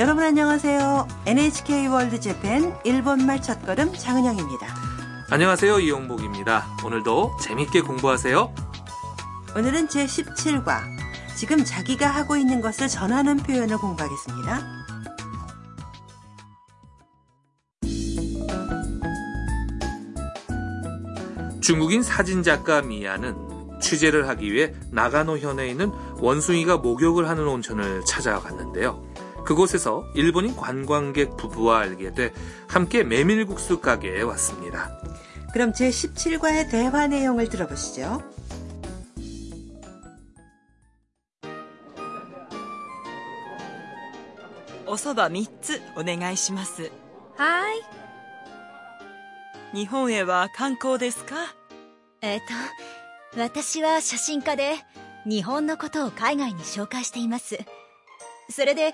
여러분 안녕하세요. NHK 월드 재팬 일본말 첫걸음 장은영입니다. 안녕하세요. 이용복입니다. 오늘도 재밌게 공부하세요. 오늘은 제17과 지금 자기가 하고 있는 것을 전하는 표현을 공부하겠습니다. 중국인 사진작가 미야는 취재를 하기 위해 나가노 현에 있는 원숭이가 목욕을 하는 온천을 찾아갔는데요. 그곳에서 일본인 관광객 부부와 알게 돼 함께 메밀국수 가게에 왔습니다. 그럼 제17과의 대화 내용을 들어보시죠. おそば3つお願いしますはい。日本へは観光ですかえっ、と、私は写真家で、日本のことを海外に紹介しています。それで、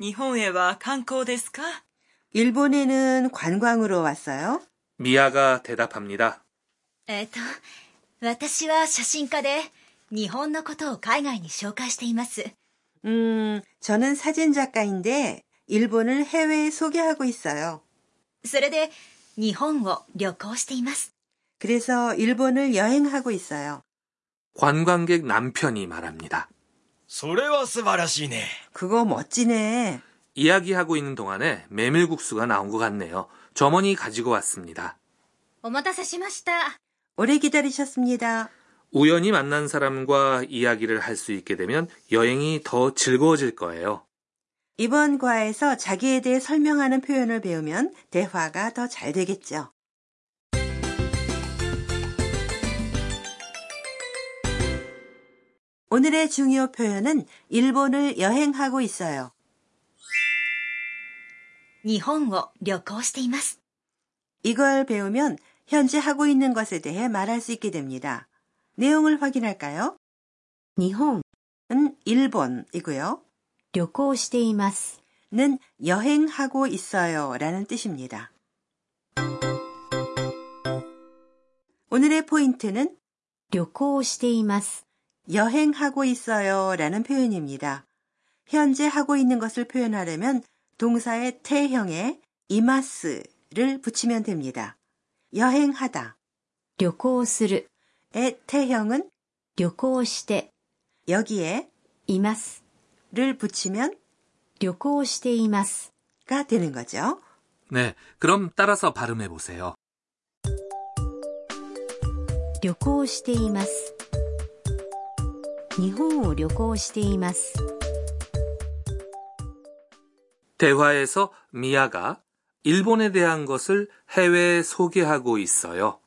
日本へは観光ですか 일본에는 관광으로 왔어요. 미아가 대답합니다. えっ、と、私は写真家で、日本のことを海外に紹介しています。 음, 저는 사진 작가인데 일본을 해외에 소개하고 있어요. それで、日本を旅行しています。 그래서 일본을 여행하고 있어요. 관광객 남편이 말합니다. それは素晴らしいね 그거 멋지네. 이야기하고 있는 동안에 메밀국수가 나온 것 같네요. 점원이 가지고 왔습니다. お待たせしました。 오래 기다리셨습니다. 우연히 만난 사람과 이야기를 할 수 있게 되면 여행이 더 즐거워질 거예요. 이번 과에서 자기에 대해 설명하는 표현을 배우면 대화가 더 잘 되겠죠. 오늘의 중요 표현은 일본을 여행하고 있어요. 日本を旅行しています。 이걸 배우면 현재 하고 있는 것에 대해 말할 수 있게 됩니다. 내용을 확인할까요? 日本 은 일본이고요. 旅行しています。 는 여행하고 있어요 라는 뜻입니다. 오늘의 포인트는 旅行しています。 여행하고 있어요 라는 표현입니다. 현재 하고 있는 것을 표현하려면 동사의 태형에 이마스를 붙이면 됩니다. 여행하다 旅行する。 의 태형은 旅行して、 여기에 います。 를 붙이면 旅行しています。 가 되는 거죠. 네, 그럼 따라서 발음해 보세요. 旅行しています。 日本を旅行しています。 대화에서 미아가 일본에 대한 것을 해외에 소개하고 있어요.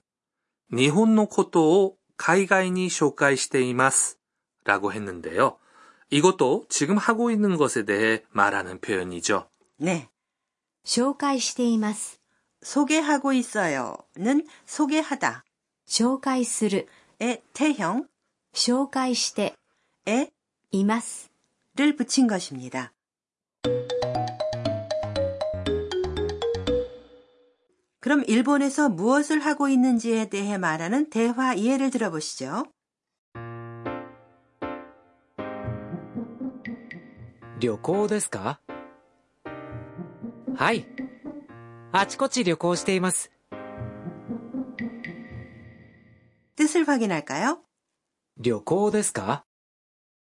니혼노 코토を 가이가이니 쇼카이시테이마스 라고 했는데요. 이것도 지금 하고 있는 것에 대해 말하는 표현이죠. 네. 紹介しています。 소개하고 있어요는 소개하다 紹介する。 의 태형 紹介して、 에 います。 를 붙인 것입니다. 그럼 일본에서 무엇을 하고 있는지에 대해 말하는 대화 이해를 들어보시죠. 旅行ですかはい。あちこち旅行しています。 뜻을 확인할까요? 旅行ですか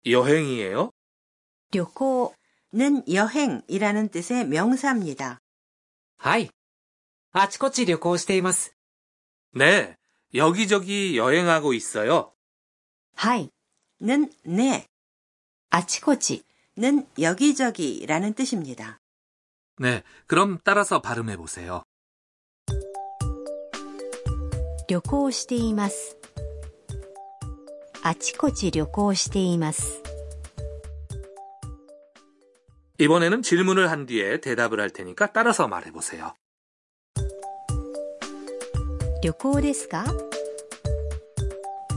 여행이에요? 旅行、 는 여행이라는 뜻의 명사입니다. はい。あちこち旅行しています。 네, 여기저기 여행하고 있어요. はい。 는 네, あちこち、 는 여기저기라는 뜻입니다. 네, 그럼 따라서 발음해 보세요. 旅行しています。 あちこち旅行しています。 이번에는 질문을 한 뒤에 대답을 할 테니까 따라서 말해보세요. 旅行ですか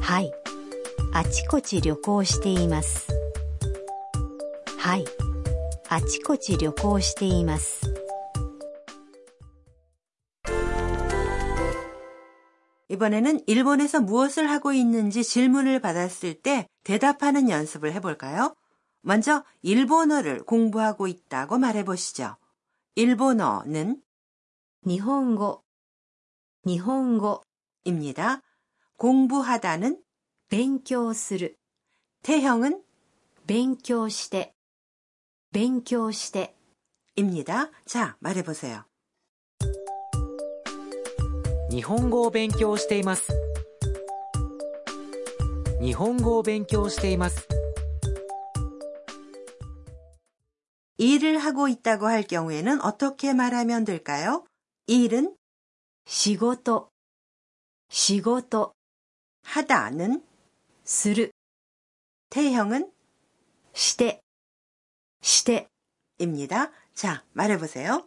はい。あちこち旅行しています。はい。あちこち旅行しています。 이번에는 일본에서 무엇을 하고 있는지 질문을 받았을 때 대답하는 연습을 해볼까요? 먼저 일본어를 공부하고 있다고 말해보시죠. 일본어는 日本語、日本語、 입니다. 공부하다는 勉強する、 태형은 勉強して、勉強して、 입니다. 자, 말해보세요. 日本語を勉強しています。日本語を勉強しています。 일을 하고 있다고 할 경우에는 어떻게 말하면 될까요? 일은 仕事、仕事、 하다는 する、 태형은 して、して、 입니다. 자, 말해보세요.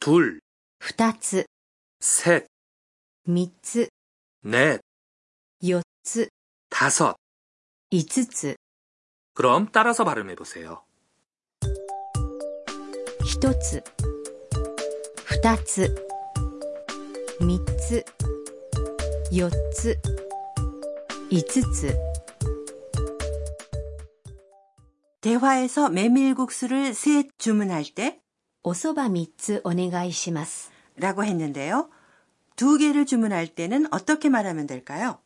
둘, 二つ、 셋, 三つ、 넷, 四つ、 다섯. 五つ、 그럼 따라서 발음해 보세요. 一つ、二つ、三つ、四つ、五つ、 대화에서 메밀국수를 셋 주문할 때 おそば三つお願いします。 라고 했는데요. 두 개를 주문할 때는 어떻게 말하면 될까요?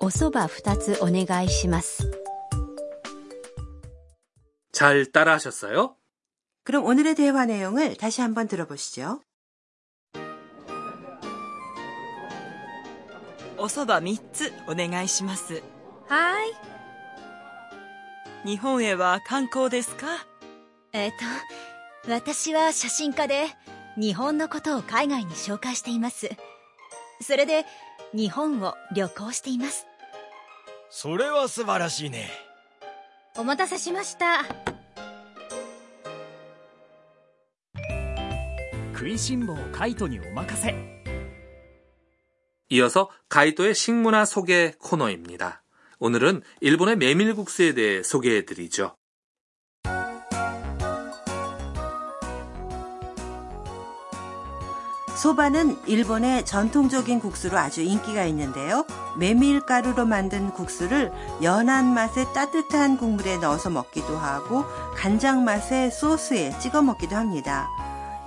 おそば二つお願いします。 잘 따라 하셨어요? 그럼 오늘의 대화 내용을 다시 한번 들어보시죠. おそば3つお願いしますはい 日本へは観光ですかえっ、と私は写真家で日本のことを海外に紹介していますそれで日本を旅行していますそれは素晴らしいねお待たせしました食いしん坊カイトにお任せ 이어서 가이도의 식문화 소개 코너입니다. 오늘은 일본의 메밀국수에 대해 소개해 드리죠. 소바는 일본의 전통적인 국수로 아주 인기가 있는데요. 메밀가루로 만든 국수를 연한 맛의 따뜻한 국물에 넣어서 먹기도 하고 간장 맛의 소스에 찍어 먹기도 합니다.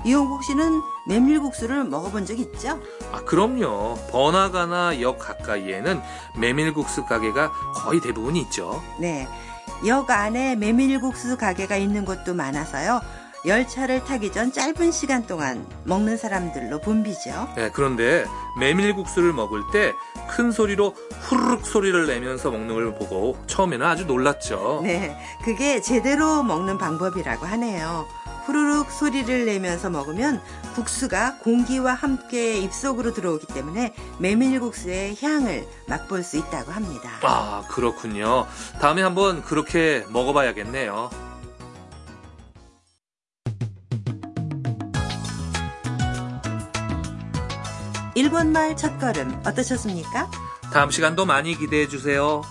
이용국 씨는 메밀국수를 먹어본 적 있죠? 아, 그럼요. 번화가나 역 가까이에는 메밀국수 가게가 거의 대부분 있죠. 네. 역 안에 메밀국수 가게가 있는 곳도 많아서요. 열차를 타기 전 짧은 시간 동안 먹는 사람들로 붐비죠. 네, 그런데 메밀국수를 먹을 때 큰 소리로 후루룩 소리를 내면서 먹는 걸 보고 처음에는 아주 놀랐죠. 네. 그게 제대로 먹는 방법이라고 하네요. 후루룩 소리를 내면서 먹으면 국수가 공기와 함께 입속으로 들어오기 때문에 메밀국수의 향을 맛볼 수 있다고 합니다. 아, 그렇군요. 다음에 한번 그렇게 먹어봐야겠네요. 일본말 첫걸음 어떠셨습니까? 다음 시간도 많이 기대해 주세요.